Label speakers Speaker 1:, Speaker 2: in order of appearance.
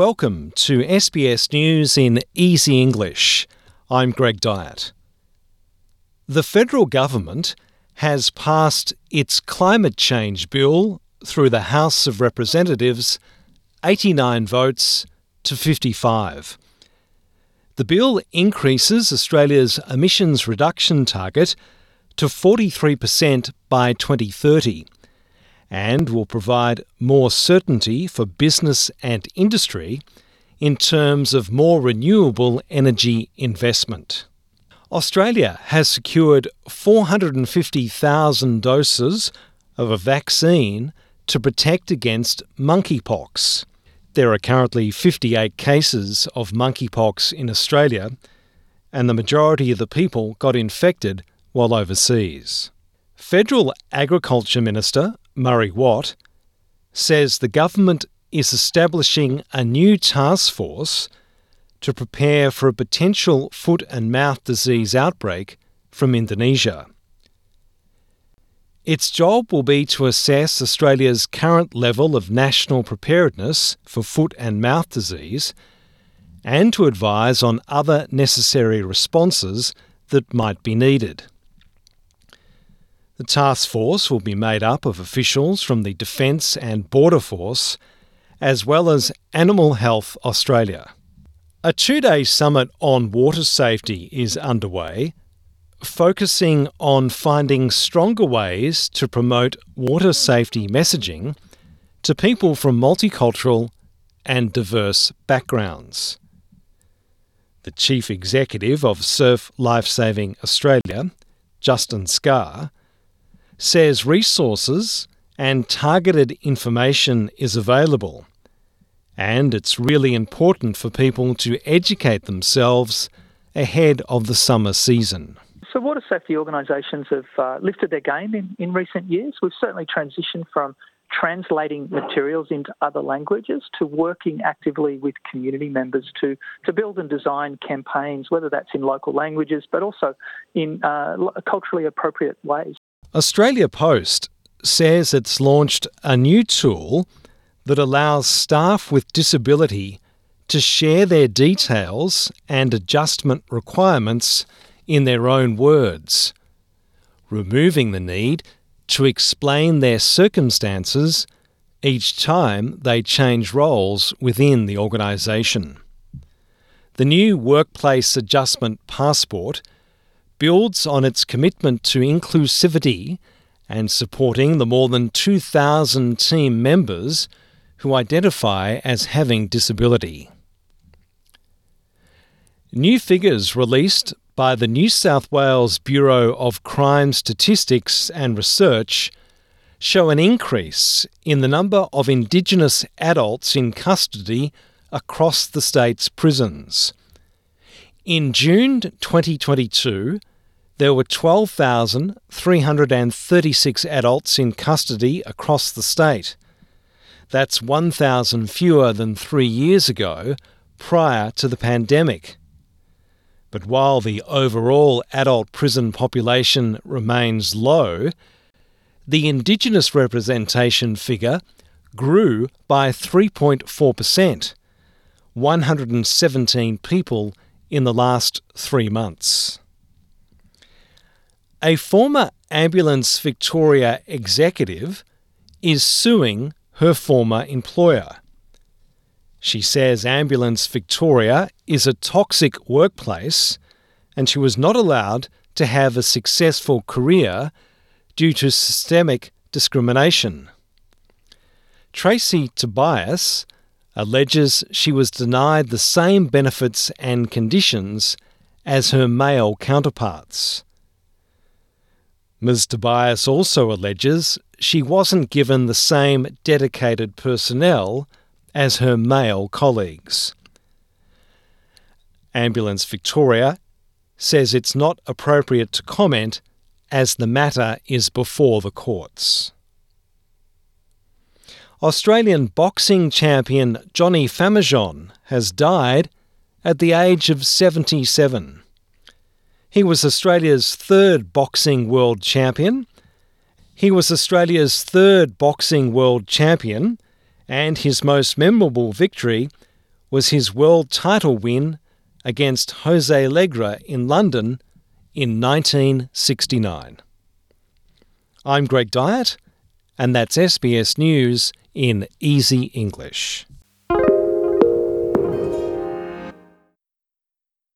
Speaker 1: Welcome to SBS News in Easy English. I'm Greg Dyett. The federal government has passed its climate change bill through the House of Representatives 89 votes to 55. The bill increases Australia's emissions reduction target to 43% by 2030 and will provide more certainty for business and industry in terms of more renewable energy investment. Australia has secured 450,000 doses of a vaccine to protect against monkeypox. There are currently 58 cases of monkeypox in Australia, and the majority of the people got infected while overseas. Federal Agriculture Minister Murray Watt, says the government is establishing a new task force to prepare for a potential foot and mouth disease outbreak from Indonesia. Its job will be to assess Australia's current level of national preparedness for foot and mouth disease and to advise on other necessary responses that might be needed. The task force will be made up of officials from the Defence and Border Force, as well as Animal Health Australia. A two day summit on water safety is underway, focusing on finding stronger ways to promote water safety messaging to people from multicultural and diverse backgrounds. The Chief Executive of Surf Lifesaving Australia, Justin Scarr, says resources and targeted information is available. And it's really important for people to educate themselves ahead of the summer season.
Speaker 2: So, water safety organisations have uh, lifted their game in, in recent years. We've certainly transitioned from translating materials into other languages to working actively with community members to, to build and design campaigns, whether that's in local languages but also in uh, culturally appropriate ways.
Speaker 1: Australia Post says it's launched a new tool that allows staff with disability to share their details and adjustment requirements in their own words, removing the need to explain their circumstances each time they change roles within the organisation. The new Workplace Adjustment Passport builds on its commitment to inclusivity and supporting the more than 2,000 team members who identify as having disability. New figures released by the New South Wales Bureau of Crime Statistics and Research show an increase in the number of Indigenous adults in custody across the state's prisons. In June 2022, there were 12,336 adults in custody across the state. That's 1,000 fewer than three years ago, prior to the pandemic. But while the overall adult prison population remains low, the Indigenous representation figure grew by 3.4%, 117 people in the last three months. A former Ambulance Victoria executive is suing her former employer. She says Ambulance Victoria is a toxic workplace and she was not allowed to have a successful career due to systemic discrimination. Tracy Tobias alleges she was denied the same benefits and conditions as her male counterparts. Ms. Tobias also alleges she wasn't given the same dedicated personnel as her male colleagues. Ambulance Victoria says it's not appropriate to comment as the matter is before the courts. Australian boxing champion Johnny Famechon has died at the age of 77. He was Australia's third boxing world champion. He was Australia's third boxing world champion, and his most memorable victory was his world title win against Jose Legra in London in 1969. I'm Greg Dyett, and that's SBS News in Easy English.